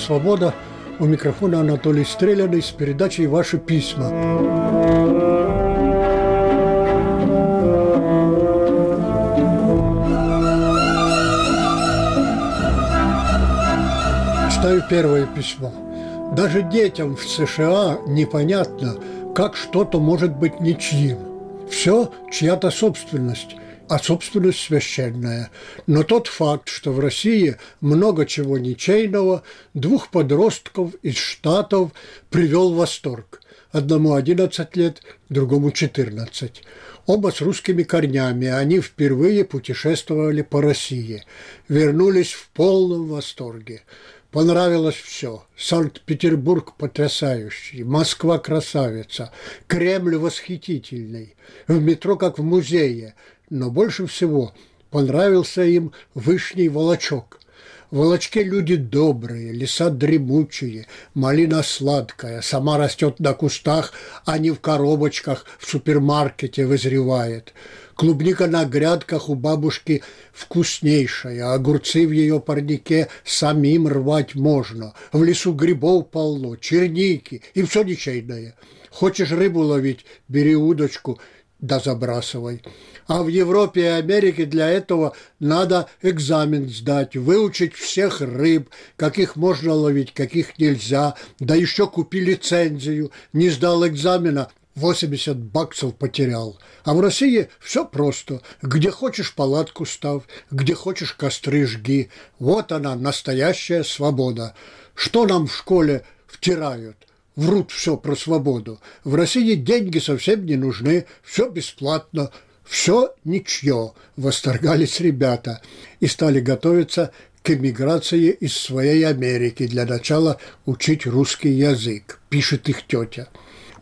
«Свобода». У микрофона Анатолий Стреляный с передачей «Ваши письма». Читаю первое письмо. Даже детям в США непонятно, как что-то может быть ничьим. Все чья-то собственность – а собственность священная. Но тот факт, что в России много чего ничейного, двух подростков из Штатов привел в восторг. Одному 11 лет, другому 14. Оба с русскими корнями, они впервые путешествовали по России. Вернулись в полном восторге. Понравилось все. Санкт-Петербург потрясающий, Москва красавица, Кремль восхитительный, в метро как в музее – но больше всего понравился им Вышний Волочок. В Волочке люди добрые, леса дремучие, малина сладкая, сама растет на кустах, а не в коробочках в супермаркете вызревает. Клубника на грядках у бабушки вкуснейшая, огурцы в ее парнике самим рвать можно. В лесу грибов полно, черники и все ничейное. Хочешь рыбу ловить, бери удочку – да забрасывай. А в Европе и Америке для этого надо экзамен сдать, выучить всех рыб, каких можно ловить, каких нельзя, да еще купи лицензию, не сдал экзамена, 80 баксов потерял. А в России все просто. Где хочешь палатку став, где хочешь костры жги. Вот она, настоящая свобода. Что нам в школе втирают? Врут все про свободу. В России деньги совсем не нужны, все бесплатно, все ничье, восторгались ребята и стали готовиться к эмиграции из своей Америки, для начала учить русский язык, пишет их тетя.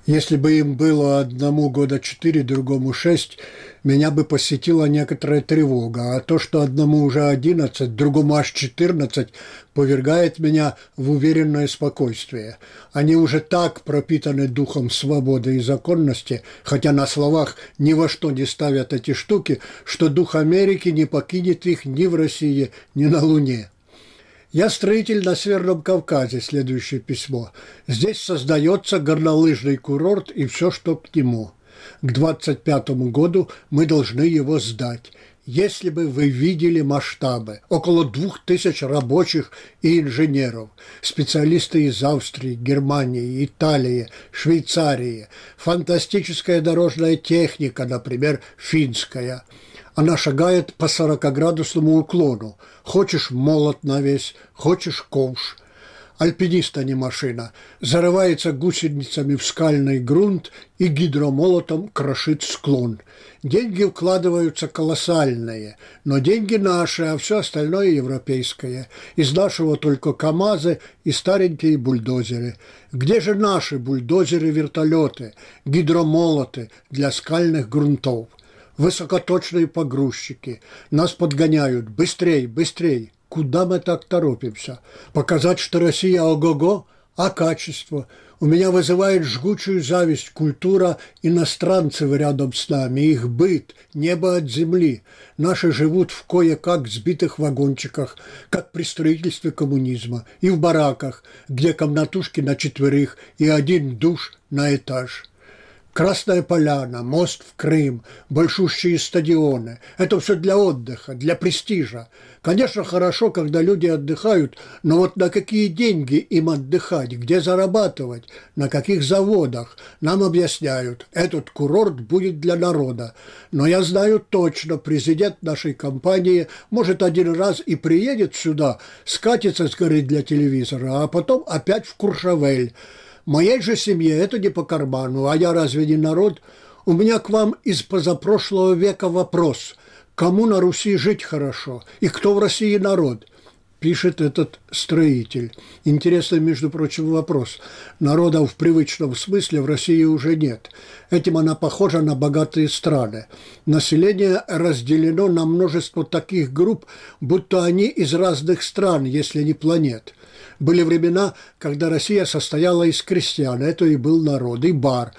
Если бы им было одному года четыре, другому шесть, меня бы посетила некоторая тревога, а то, что одному уже одиннадцать, другому аж четырнадцать, повергает меня в уверенное спокойствие. Они уже так пропитаны духом свободы и законности, хотя на словах ни во что не ставят эти штуки, что дух Америки не покинет их ни в России, ни на Луне. Я строитель на Северном Кавказе, следующее письмо. Здесь создается горнолыжный курорт и все, что к нему. К 25 году мы должны его сдать. Если бы вы видели масштабы, около двух тысяч рабочих и инженеров, специалисты из Австрии, Германии, Италии, Швейцарии, фантастическая дорожная техника, например, финская – она шагает по 40-градусному уклону. Хочешь молот на весь, хочешь ковш. Альпинист, а не машина. Зарывается гусеницами в скальный грунт и гидромолотом крошит склон. Деньги вкладываются колоссальные, но деньги наши, а все остальное европейское. Из нашего только КАМАЗы и старенькие бульдозеры. Где же наши бульдозеры-вертолеты, гидромолоты для скальных грунтов? Высокоточные погрузчики. Нас подгоняют. Быстрей, быстрей. Куда мы так торопимся? Показать, что Россия ого-го? А качество? У меня вызывает жгучую зависть культура иностранцев рядом с нами, их быт, небо от земли. Наши живут в кое-как сбитых вагончиках, как при строительстве коммунизма, и в бараках, где комнатушки на четверых и один душ на этаж. Красная Поляна, мост в Крым, большущие стадионы. Это все для отдыха, для престижа. Конечно, хорошо, когда люди отдыхают, но вот на какие деньги им отдыхать, где зарабатывать, на каких заводах? Нам объясняют, этот курорт будет для народа. Но я знаю точно, президент нашей компании может один раз и приедет сюда, скатится с горы для телевизора, а потом опять в Куршавель. Моей же семье это не по карману, а я разве не народ? У меня к вам из позапрошлого века вопрос. Кому на Руси жить хорошо? И кто в России народ? Пишет этот строитель. Интересный, между прочим, вопрос. Народа в привычном смысле в России уже нет. Этим она похожа на богатые страны. Население разделено на множество таких групп, будто они из разных стран, если не планет. Были времена, когда Россия состояла из крестьян, это и был народ, и бар.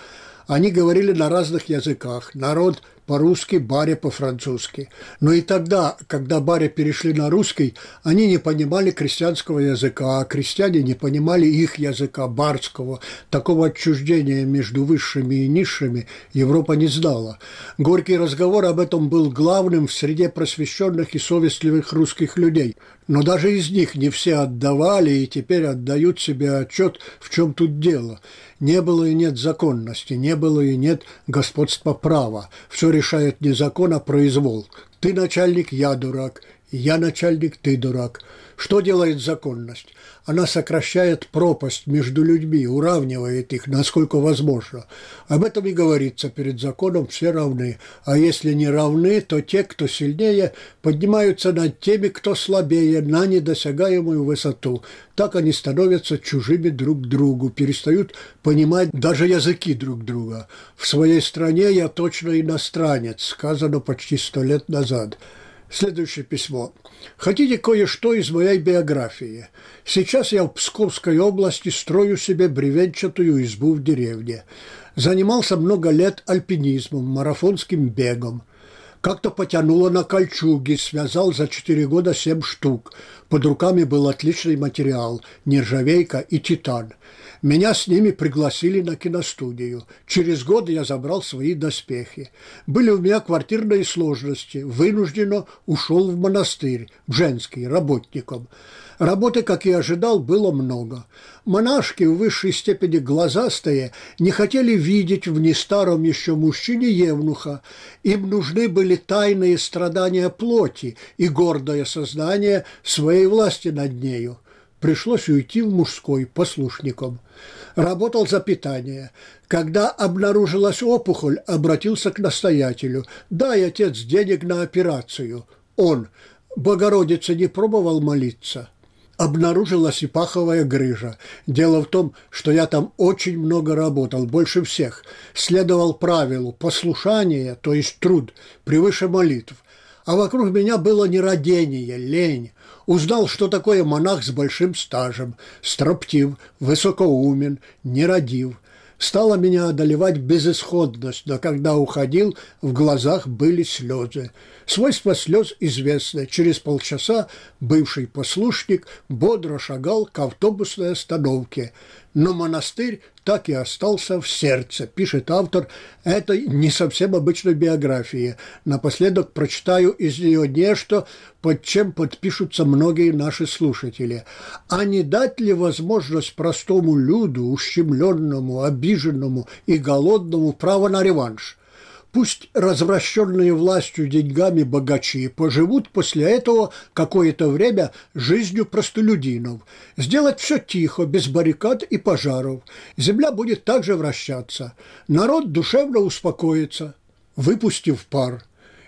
Они говорили на разных языках. Народ по-русски, баре по-французски. Но и тогда, когда баре перешли на русский, они не понимали крестьянского языка, а крестьяне не понимали их языка, барского. Такого отчуждения между высшими и низшими Европа не знала. Горький разговор об этом был главным в среде просвещенных и совестливых русских людей. Но даже из них не все отдавали и теперь отдают себе отчет, в чем тут дело. Не было и нет законности, не было и нет господства права. Все решает не закон, а произвол. Ты начальник, я дурак. Я начальник, ты дурак. Что делает законность? Она сокращает пропасть между людьми, уравнивает их, насколько возможно. Об этом и говорится, перед законом все равны. А если не равны, то те, кто сильнее, поднимаются над теми, кто слабее, на недосягаемую высоту. Так они становятся чужими друг другу, перестают понимать даже языки друг друга. В своей стране я точно иностранец, сказано почти сто лет назад. Следующее письмо. Хотите кое-что из моей биографии? Сейчас я в Псковской области строю себе бревенчатую избу в деревне. Занимался много лет альпинизмом, марафонским бегом. Как-то потянуло на кольчуги, связал за четыре года семь штук. Под руками был отличный материал – нержавейка и титан. Меня с ними пригласили на киностудию. Через год я забрал свои доспехи. Были у меня квартирные сложности. Вынужденно ушел в монастырь, в женский, работником. Работы, как и ожидал, было много. Монашки в высшей степени глазастые не хотели видеть в нестаром еще мужчине евнуха. Им нужны были тайные страдания плоти и гордое сознание своей власти над нею. Пришлось уйти в мужской послушником. Работал за питание. Когда обнаружилась опухоль, обратился к настоятелю. «Дай, отец, денег на операцию». Он, Богородица, не пробовал молиться обнаружилась и паховая грыжа. Дело в том, что я там очень много работал, больше всех. Следовал правилу послушание, то есть труд, превыше молитв. А вокруг меня было нерадение, лень. Узнал, что такое монах с большим стажем, строптив, высокоумен, нерадив – стала меня одолевать безысходность, но когда уходил, в глазах были слезы. Свойство слез известно. Через полчаса бывший послушник бодро шагал к автобусной остановке – но монастырь так и остался в сердце, пишет автор этой не совсем обычной биографии. Напоследок прочитаю из нее нечто, под чем подпишутся многие наши слушатели. А не дать ли возможность простому люду, ущемленному, обиженному и голодному право на реванш? Пусть развращенные властью деньгами богачи поживут после этого какое-то время жизнью простолюдинов. Сделать все тихо, без баррикад и пожаров. Земля будет также вращаться. Народ душевно успокоится, выпустив пар.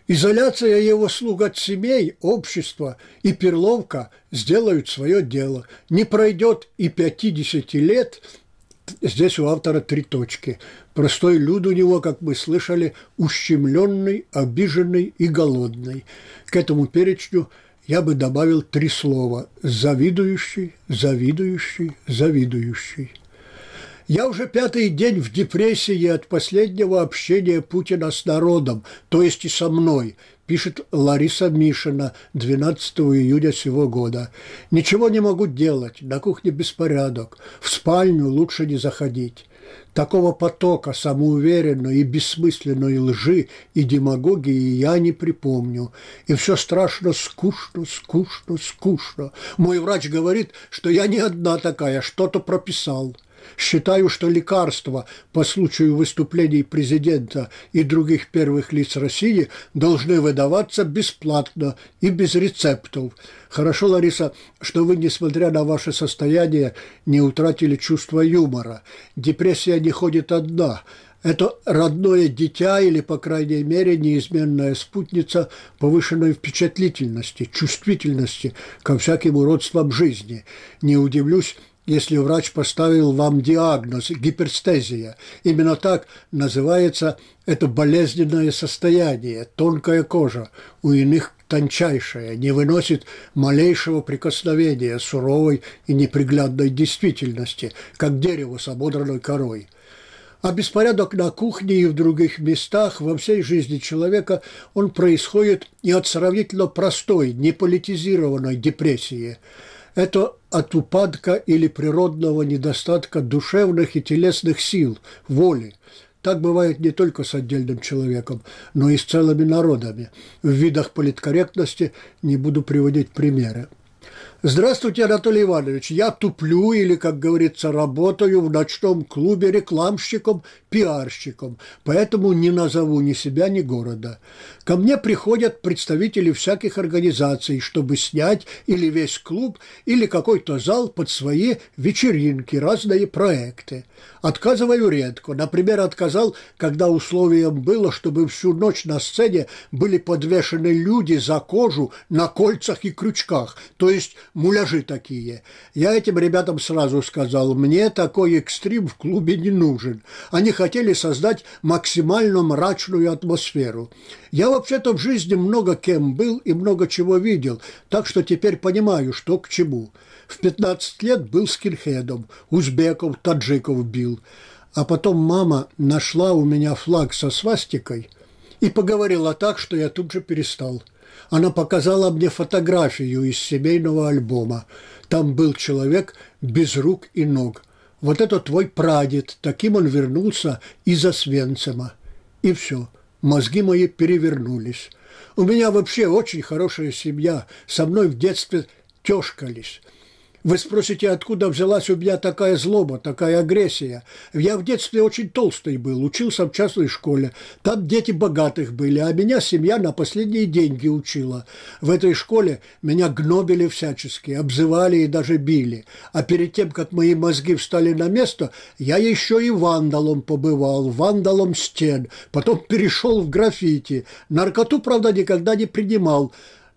Изоляция его слуг от семей, общества и перловка сделают свое дело. Не пройдет и 50 лет – здесь у автора три точки. Простой люд у него, как мы слышали, ущемленный, обиженный и голодный. К этому перечню я бы добавил три слова – завидующий, завидующий, завидующий. Я уже пятый день в депрессии от последнего общения Путина с народом, то есть и со мной, пишет Лариса Мишина 12 июня сего года. Ничего не могу делать, на кухне беспорядок, в спальню лучше не заходить. Такого потока самоуверенной и бессмысленной лжи и демагогии я не припомню. И все страшно скучно, скучно, скучно. Мой врач говорит, что я не одна такая, что-то прописал. Считаю, что лекарства по случаю выступлений президента и других первых лиц России должны выдаваться бесплатно и без рецептов. Хорошо, Лариса, что вы, несмотря на ваше состояние, не утратили чувство юмора. Депрессия не ходит одна – это родное дитя или, по крайней мере, неизменная спутница повышенной впечатлительности, чувствительности ко всяким уродствам жизни. Не удивлюсь, если врач поставил вам диагноз гиперстезия. Именно так называется это болезненное состояние, тонкая кожа, у иных тончайшая, не выносит малейшего прикосновения суровой и неприглядной действительности, как дерево с ободранной корой. А беспорядок на кухне и в других местах во всей жизни человека, он происходит и от сравнительно простой, неполитизированной депрессии. Это от упадка или природного недостатка душевных и телесных сил, воли. Так бывает не только с отдельным человеком, но и с целыми народами. В видах политкорректности не буду приводить примеры. Здравствуйте, Анатолий Иванович. Я туплю или, как говорится, работаю в ночном клубе рекламщиком, пиарщиком, поэтому не назову ни себя, ни города. Ко мне приходят представители всяких организаций, чтобы снять или весь клуб, или какой-то зал под свои вечеринки, разные проекты. Отказываю редко. Например, отказал, когда условием было, чтобы всю ночь на сцене были подвешены люди за кожу на кольцах и крючках, то есть муляжи такие. Я этим ребятам сразу сказал, мне такой экстрим в клубе не нужен. Они хотели создать максимально мрачную атмосферу. Я вообще-то в жизни много кем был и много чего видел, так что теперь понимаю, что к чему. В 15 лет был скинхедом, узбеков, таджиков бил. А потом мама нашла у меня флаг со свастикой и поговорила так, что я тут же перестал. Она показала мне фотографию из семейного альбома. Там был человек без рук и ног. Вот это твой прадед, таким он вернулся из Освенцима. И все, мозги мои перевернулись. У меня вообще очень хорошая семья, со мной в детстве тёшкались. Вы спросите, откуда взялась у меня такая злоба, такая агрессия? Я в детстве очень толстый был, учился в частной школе. Там дети богатых были, а меня семья на последние деньги учила. В этой школе меня гнобили всячески, обзывали и даже били. А перед тем, как мои мозги встали на место, я еще и вандалом побывал, вандалом стен. Потом перешел в граффити. Наркоту, правда, никогда не принимал.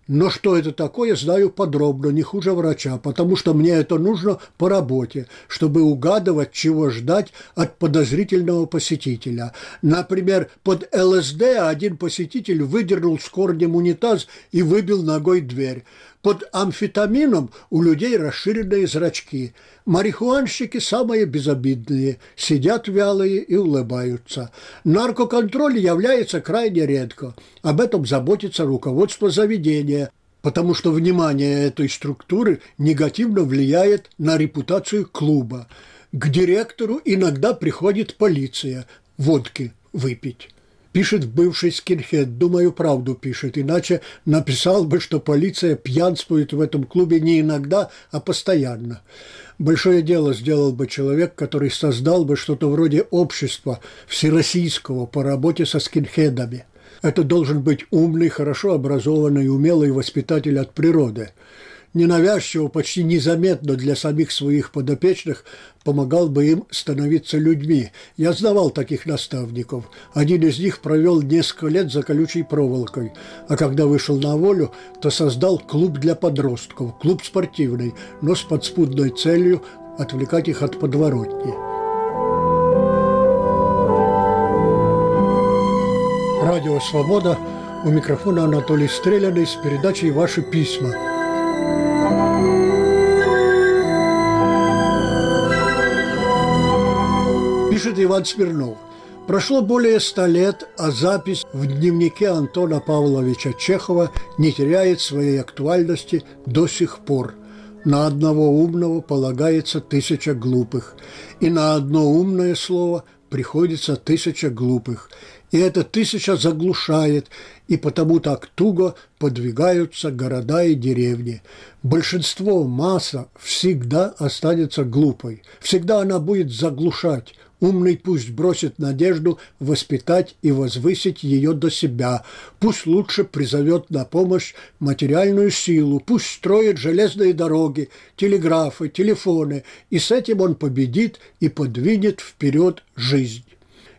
Но что это такое, знаю подробно, не хуже врача, потому что мне это нужно по работе, чтобы угадывать, чего ждать от подозрительного посетителя. Например, под ЛСД один посетитель выдернул с корнем унитаз и выбил ногой дверь. Под амфетамином у людей расширенные зрачки. Марихуанщики самые безобидные, сидят вялые и улыбаются. Наркоконтроль является крайне редко. Об этом заботится руководство заведения, потому что внимание этой структуры негативно влияет на репутацию клуба. К директору иногда приходит полиция водки выпить пишет бывший скинхед. Думаю, правду пишет. Иначе написал бы, что полиция пьянствует в этом клубе не иногда, а постоянно. Большое дело сделал бы человек, который создал бы что-то вроде общества всероссийского по работе со скинхедами. Это должен быть умный, хорошо образованный, умелый воспитатель от природы – ненавязчиво, почти незаметно для самих своих подопечных помогал бы им становиться людьми. Я знавал таких наставников. Один из них провел несколько лет за колючей проволокой, а когда вышел на волю, то создал клуб для подростков, клуб спортивный, но с подспудной целью отвлекать их от подворотни. Радио «Свобода» у микрофона Анатолий Стреляный с передачей «Ваши письма». Пишет Иван Смирнов. Прошло более ста лет, а запись в дневнике Антона Павловича Чехова не теряет своей актуальности до сих пор. На одного умного полагается тысяча глупых, и на одно умное слово приходится тысяча глупых. И эта тысяча заглушает, и потому так туго подвигаются города и деревни. Большинство, масса всегда останется глупой. Всегда она будет заглушать, Умный пусть бросит надежду воспитать и возвысить ее до себя. Пусть лучше призовет на помощь материальную силу. Пусть строит железные дороги, телеграфы, телефоны. И с этим он победит и подвинет вперед жизнь.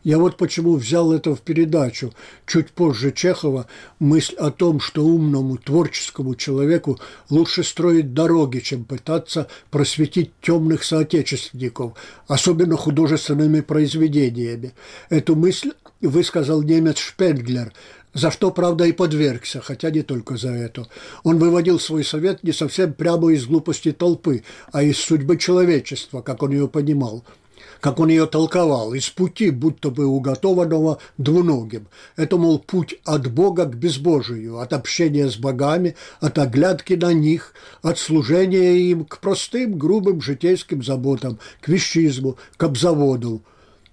Я вот почему взял это в передачу. Чуть позже Чехова мысль о том, что умному творческому человеку лучше строить дороги, чем пытаться просветить темных соотечественников, особенно художественными произведениями. Эту мысль высказал немец Шпенглер, за что, правда, и подвергся, хотя не только за это. Он выводил свой совет не совсем прямо из глупости толпы, а из судьбы человечества, как он ее понимал – как он ее толковал, из пути, будто бы уготованного двуногим. Это, мол, путь от Бога к безбожию, от общения с богами, от оглядки на них, от служения им к простым, грубым житейским заботам, к вещизму, к обзаводу.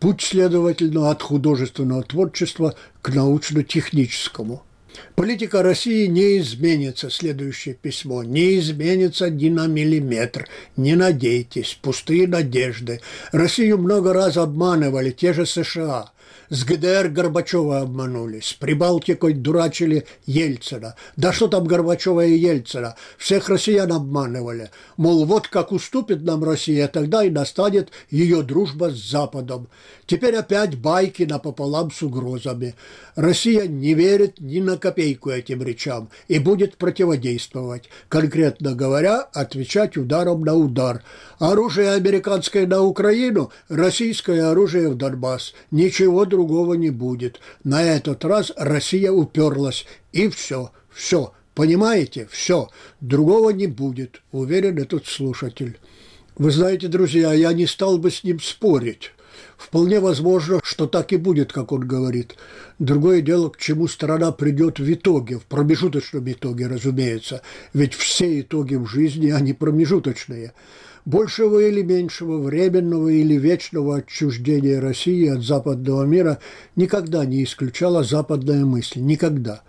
Путь, следовательно, от художественного творчества к научно-техническому. Политика России не изменится, следующее письмо, не изменится ни на миллиметр. Не надейтесь, пустые надежды. Россию много раз обманывали те же США. С ГДР Горбачева обманули, с Прибалтикой дурачили Ельцина. Да что там Горбачева и Ельцина? Всех россиян обманывали. Мол, вот как уступит нам Россия, тогда и настанет ее дружба с Западом. Теперь опять байки напополам с угрозами. Россия не верит ни на копейку этим речам и будет противодействовать. Конкретно говоря, отвечать ударом на удар. Оружие американское на Украину, российское оружие в Донбасс. Ничего другого не будет. На этот раз Россия уперлась. И все, все. Понимаете? Все. Другого не будет, уверен этот слушатель. Вы знаете, друзья, я не стал бы с ним спорить. Вполне возможно, что так и будет, как он говорит. Другое дело, к чему страна придет в итоге, в промежуточном итоге, разумеется. Ведь все итоги в жизни, они промежуточные. Большего или меньшего, временного или вечного отчуждения России от западного мира никогда не исключала западная мысль. Никогда.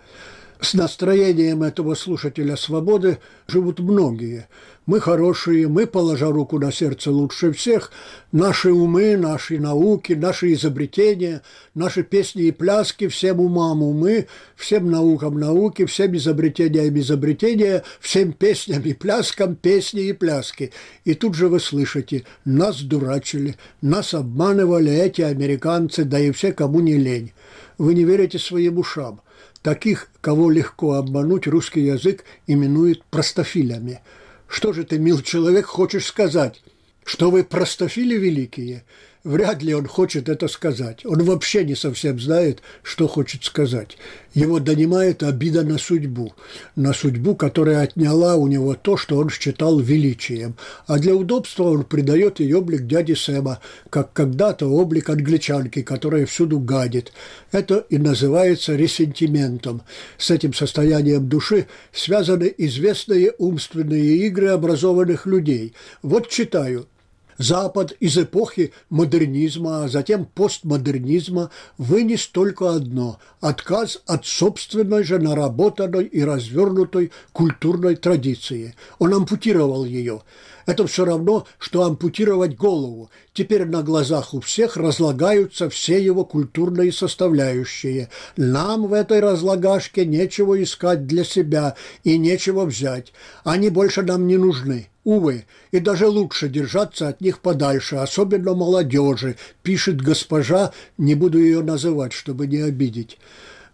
С настроением этого слушателя свободы живут многие – мы хорошие, мы, положа руку на сердце лучше всех, наши умы, наши науки, наши изобретения, наши песни и пляски, всем умам умы, всем наукам науки, всем изобретениям изобретения, всем песням и пляскам песни и пляски. И тут же вы слышите, нас дурачили, нас обманывали эти американцы, да и все, кому не лень. Вы не верите своим ушам. Таких, кого легко обмануть, русский язык именует простофилями – что же ты, мил человек, хочешь сказать? Что вы простофили великие? Вряд ли он хочет это сказать. Он вообще не совсем знает, что хочет сказать. Его донимает обида на судьбу. На судьбу, которая отняла у него то, что он считал величием. А для удобства он придает ей облик дяди Сэма, как когда-то облик англичанки, которая всюду гадит. Это и называется ресентиментом. С этим состоянием души связаны известные умственные игры образованных людей. Вот читаю – Запад из эпохи модернизма, а затем постмодернизма вынес только одно – отказ от собственной же наработанной и развернутой культурной традиции. Он ампутировал ее. Это все равно, что ампутировать голову. Теперь на глазах у всех разлагаются все его культурные составляющие. Нам в этой разлагашке нечего искать для себя и нечего взять. Они больше нам не нужны. Увы, и даже лучше держаться от них подальше, особенно молодежи, пишет госпожа, не буду ее называть, чтобы не обидеть.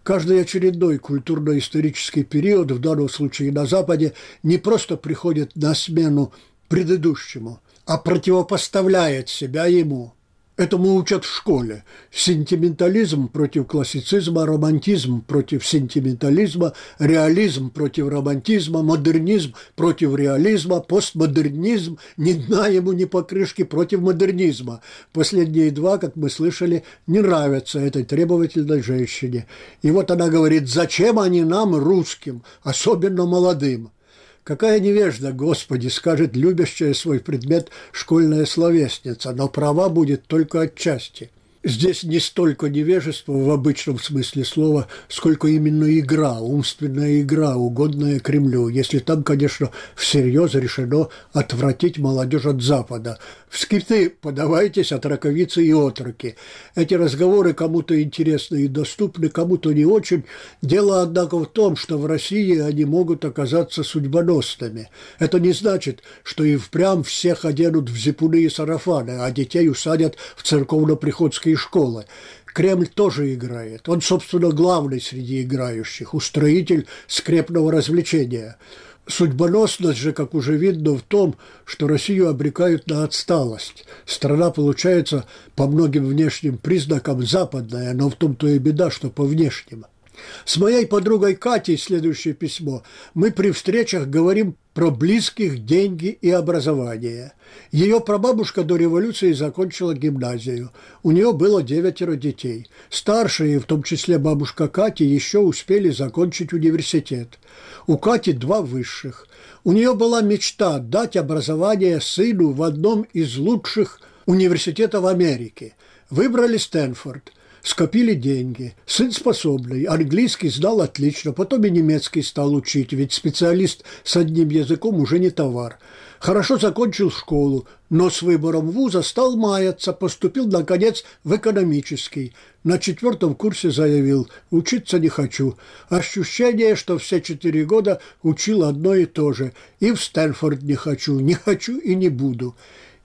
Каждый очередной культурно-исторический период, в данном случае на Западе, не просто приходит на смену предыдущему, а противопоставляет себя ему – Этому учат в школе. Сентиментализм против классицизма, романтизм против сентиментализма, реализм против романтизма, модернизм против реализма, постмодернизм, ни дна ему, ни покрышки против модернизма. Последние два, как мы слышали, не нравятся этой требовательной женщине. И вот она говорит, зачем они нам, русским, особенно молодым? Какая невежда, Господи, скажет любящая свой предмет школьная словесница, но права будет только отчасти – Здесь не столько невежество в обычном смысле слова, сколько именно игра, умственная игра, угодная Кремлю, если там, конечно, всерьез решено отвратить молодежь от Запада. В скрипты подавайтесь от раковицы и отроки. Эти разговоры кому-то интересны и доступны, кому-то не очень. Дело, однако, в том, что в России они могут оказаться судьбоносными. Это не значит, что и впрямь всех оденут в зипуны и сарафаны, а детей усадят в церковно-приходские российские школы. Кремль тоже играет. Он, собственно, главный среди играющих, устроитель скрепного развлечения. Судьбоносность же, как уже видно, в том, что Россию обрекают на отсталость. Страна получается по многим внешним признакам западная, но в том-то и беда, что по внешним. С моей подругой Катей, следующее письмо, мы при встречах говорим про близких, деньги и образование. Ее прабабушка до революции закончила гимназию. У нее было девятеро детей. Старшие, в том числе бабушка Кати, еще успели закончить университет. У Кати два высших. У нее была мечта дать образование сыну в одном из лучших университетов Америки. Выбрали Стэнфорд – скопили деньги. Сын способный, английский знал отлично, потом и немецкий стал учить, ведь специалист с одним языком уже не товар. Хорошо закончил школу, но с выбором вуза стал маяться, поступил, наконец, в экономический. На четвертом курсе заявил «учиться не хочу». Ощущение, что все четыре года учил одно и то же. И в Стэнфорд не хочу, не хочу и не буду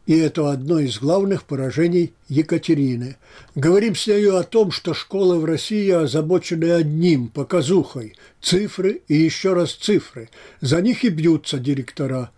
и это одно из главных поражений Екатерины. Говорим с нею о том, что школы в России озабочены одним – показухой. Цифры и еще раз цифры. За них и бьются директора.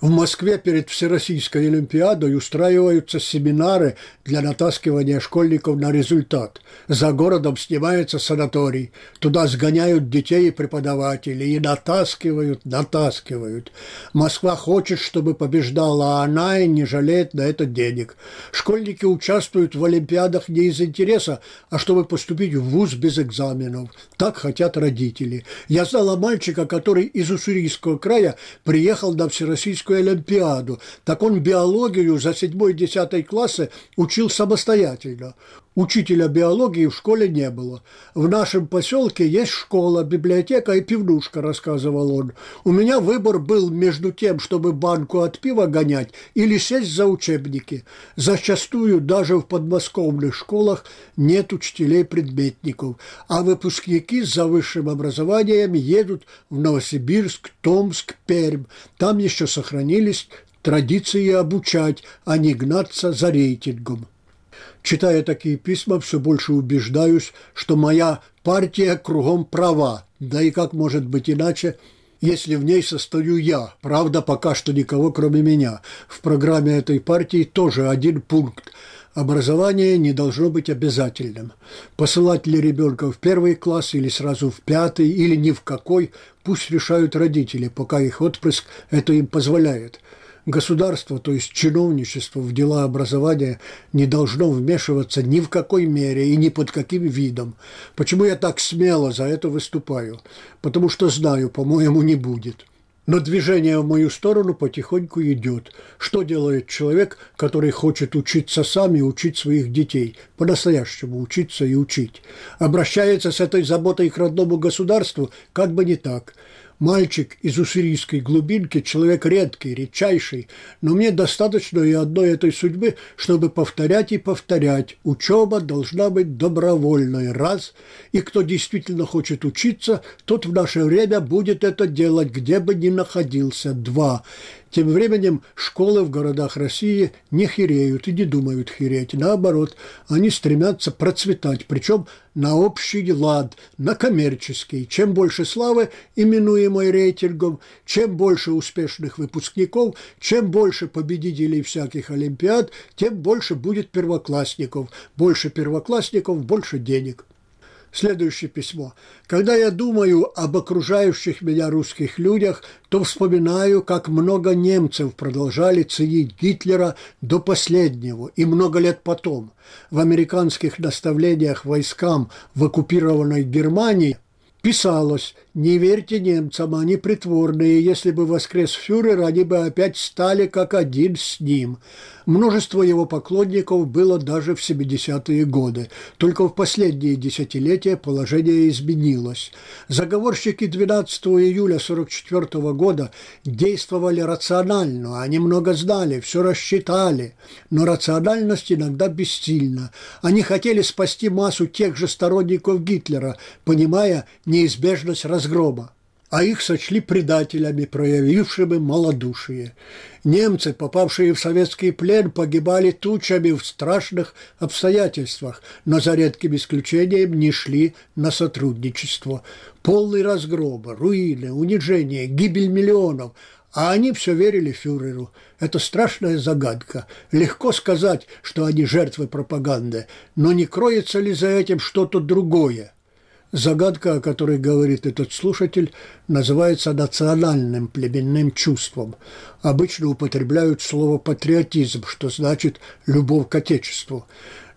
В Москве перед Всероссийской Олимпиадой устраиваются семинары для натаскивания школьников на результат. За городом снимается санаторий. Туда сгоняют детей и преподавателей. И натаскивают, натаскивают. Москва хочет, чтобы побеждала, а она и не жалеет на это денег. Школьники участвуют в Олимпиадах не из интереса, а чтобы поступить в ВУЗ без экзаменов. Так хотят родители. Я знала мальчика, который из Уссурийского края приехал на Всероссийскую Всероссийскую Олимпиаду. Так он биологию за 7-10 классы учил самостоятельно. Учителя биологии в школе не было. В нашем поселке есть школа, библиотека и пивнушка, рассказывал он. У меня выбор был между тем, чтобы банку от пива гонять или сесть за учебники. Зачастую даже в подмосковных школах нет учителей-предметников, а выпускники за высшим образованием едут в Новосибирск, Томск, Пермь. Там еще сохранились традиции обучать, а не гнаться за рейтингом. Читая такие письма, все больше убеждаюсь, что моя партия кругом права. Да и как может быть иначе, если в ней состою я. Правда, пока что никого, кроме меня. В программе этой партии тоже один пункт. Образование не должно быть обязательным. Посылать ли ребенка в первый класс или сразу в пятый, или ни в какой, пусть решают родители, пока их отпрыск это им позволяет – Государство, то есть чиновничество в дела образования не должно вмешиваться ни в какой мере и ни под каким видом. Почему я так смело за это выступаю? Потому что знаю, по-моему, не будет. Но движение в мою сторону потихоньку идет. Что делает человек, который хочет учиться сам и учить своих детей? По-настоящему учиться и учить. Обращается с этой заботой к родному государству, как бы не так – Мальчик из уссурийской глубинки – человек редкий, редчайший, но мне достаточно и одной этой судьбы, чтобы повторять и повторять. Учеба должна быть добровольной, раз, и кто действительно хочет учиться, тот в наше время будет это делать, где бы ни находился, два. Тем временем школы в городах России не хереют и не думают хереть. Наоборот, они стремятся процветать, причем на общий лад, на коммерческий. Чем больше славы, именуемой рейтингом, чем больше успешных выпускников, чем больше победителей всяких олимпиад, тем больше будет первоклассников. Больше первоклассников, больше денег. Следующее письмо. Когда я думаю об окружающих меня русских людях, то вспоминаю, как много немцев продолжали ценить Гитлера до последнего и много лет потом. В американских наставлениях войскам в оккупированной Германии писалось «Не верьте немцам, они притворные, если бы воскрес фюрер, они бы опять стали как один с ним». Множество его поклонников было даже в 70-е годы. Только в последние десятилетия положение изменилось. Заговорщики 12 июля 1944 года действовали рационально, они много знали, все рассчитали. Но рациональность иногда бессильна. Они хотели спасти массу тех же сторонников Гитлера, понимая неизбежность разгрома а их сочли предателями, проявившими малодушие. Немцы, попавшие в советский плен, погибали тучами в страшных обстоятельствах, но за редким исключением не шли на сотрудничество. Полный разгром, руины, унижение, гибель миллионов – а они все верили фюреру. Это страшная загадка. Легко сказать, что они жертвы пропаганды, но не кроется ли за этим что-то другое? Загадка, о которой говорит этот слушатель, называется национальным племенным чувством. Обычно употребляют слово «патриотизм», что значит «любовь к Отечеству».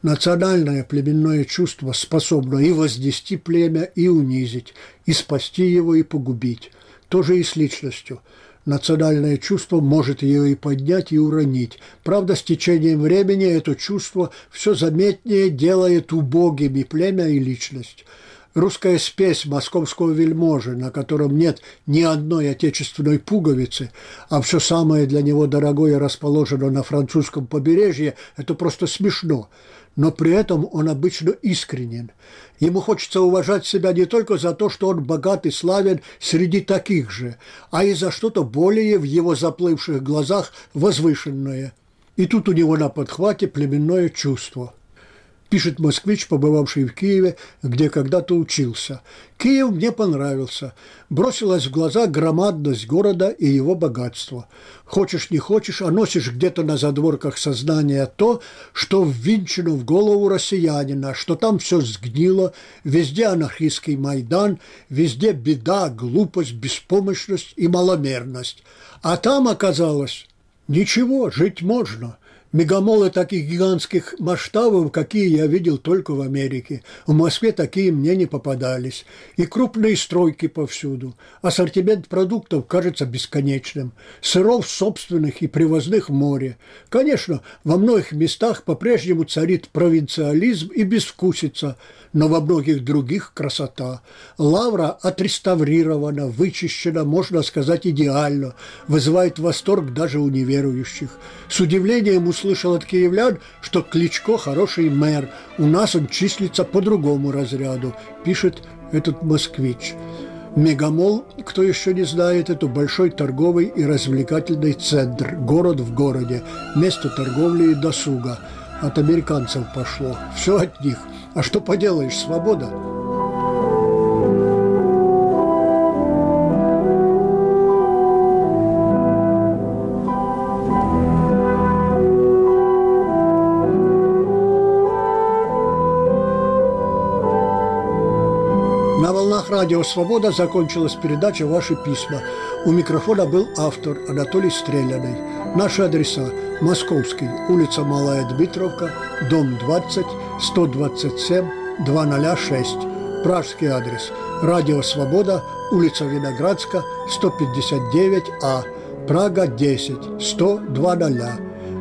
Национальное племенное чувство способно и вознести племя, и унизить, и спасти его, и погубить. То же и с личностью – Национальное чувство может ее и поднять, и уронить. Правда, с течением времени это чувство все заметнее делает убогими племя и личность. Русская спесь московского вельможи, на котором нет ни одной отечественной пуговицы, а все самое для него дорогое расположено на французском побережье, это просто смешно но при этом он обычно искренен. Ему хочется уважать себя не только за то, что он богат и славен среди таких же, а и за что-то более в его заплывших глазах возвышенное. И тут у него на подхвате племенное чувство – пишет москвич, побывавший в Киеве, где когда-то учился. Киев мне понравился. Бросилась в глаза громадность города и его богатство. Хочешь не хочешь, а носишь где-то на задворках сознания то, что ввинчено в голову россиянина, что там все сгнило, везде анархистский Майдан, везде беда, глупость, беспомощность и маломерность. А там оказалось ничего, жить можно – Мегамолы таких гигантских масштабов, какие я видел только в Америке. В Москве такие мне не попадались. И крупные стройки повсюду. Ассортимент продуктов кажется бесконечным. Сыров собственных и привозных море. Конечно, во многих местах по-прежнему царит провинциализм и безвкусица – но во многих других красота. Лавра отреставрирована, вычищена, можно сказать, идеально, вызывает восторг даже у неверующих. С удивлением услышал от киевлян, что Кличко хороший мэр, у нас он числится по другому разряду, пишет этот москвич. Мегамол, кто еще не знает, это большой торговый и развлекательный центр, город в городе, место торговли и досуга. От американцев пошло, все от них – а что поделаешь, свобода. На волнах радио «Свобода» закончилась передача «Ваши письма». У микрофона был автор Анатолий Стреляный. Наши адреса – Московский, улица Малая Дмитровка, дом 20, 127 206. Пражский адрес. Радио «Свобода», улица Виноградска, 159А. Прага 10, 102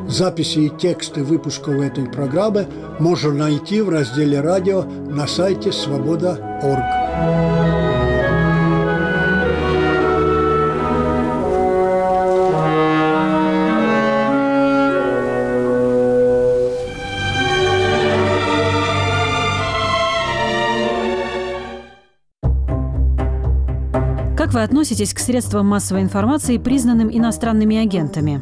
Записи и тексты выпусков этой программы можно найти в разделе «Радио» на сайте свобода.орг. вы относитесь к средствам массовой информации, признанным иностранными агентами?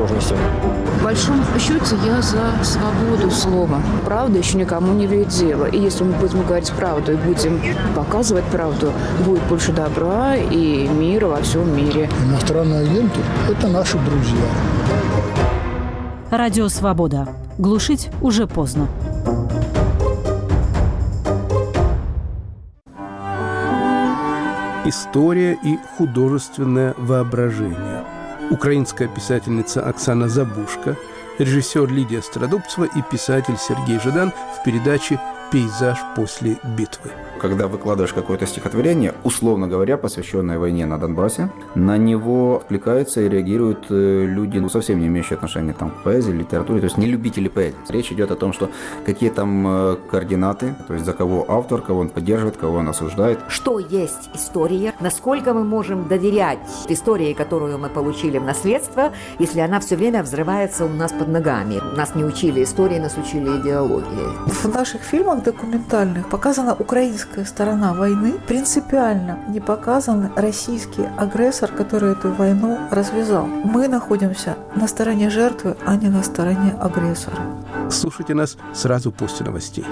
осторожностью. В большом счете я за свободу слова. Правда еще никому не дело. И если мы будем говорить правду и будем показывать правду, будет больше добра и мира во всем мире. Иностранные агенты – это наши друзья. Радио «Свобода». Глушить уже поздно. История и художественное воображение – украинская писательница Оксана Забушка, режиссер Лидия Страдубцева и писатель Сергей Жадан в передаче «Пейзаж после битвы» когда выкладываешь какое-то стихотворение, условно говоря, посвященное войне на Донбассе, на него откликаются и реагируют э, люди, ну, совсем не имеющие отношения там, к поэзии, литературе, то есть не любители поэзии. Речь идет о том, что какие там э, координаты, то есть за кого автор, кого он поддерживает, кого он осуждает. Что есть история, насколько мы можем доверять истории, которую мы получили в наследство, если она все время взрывается у нас под ногами. Нас не учили истории, нас учили идеологии. В наших фильмах фильмах документальных показана украинская сторона войны, принципиально не показан российский агрессор, который эту войну развязал. Мы находимся на стороне жертвы, а не на стороне агрессора. Слушайте нас сразу после новостей.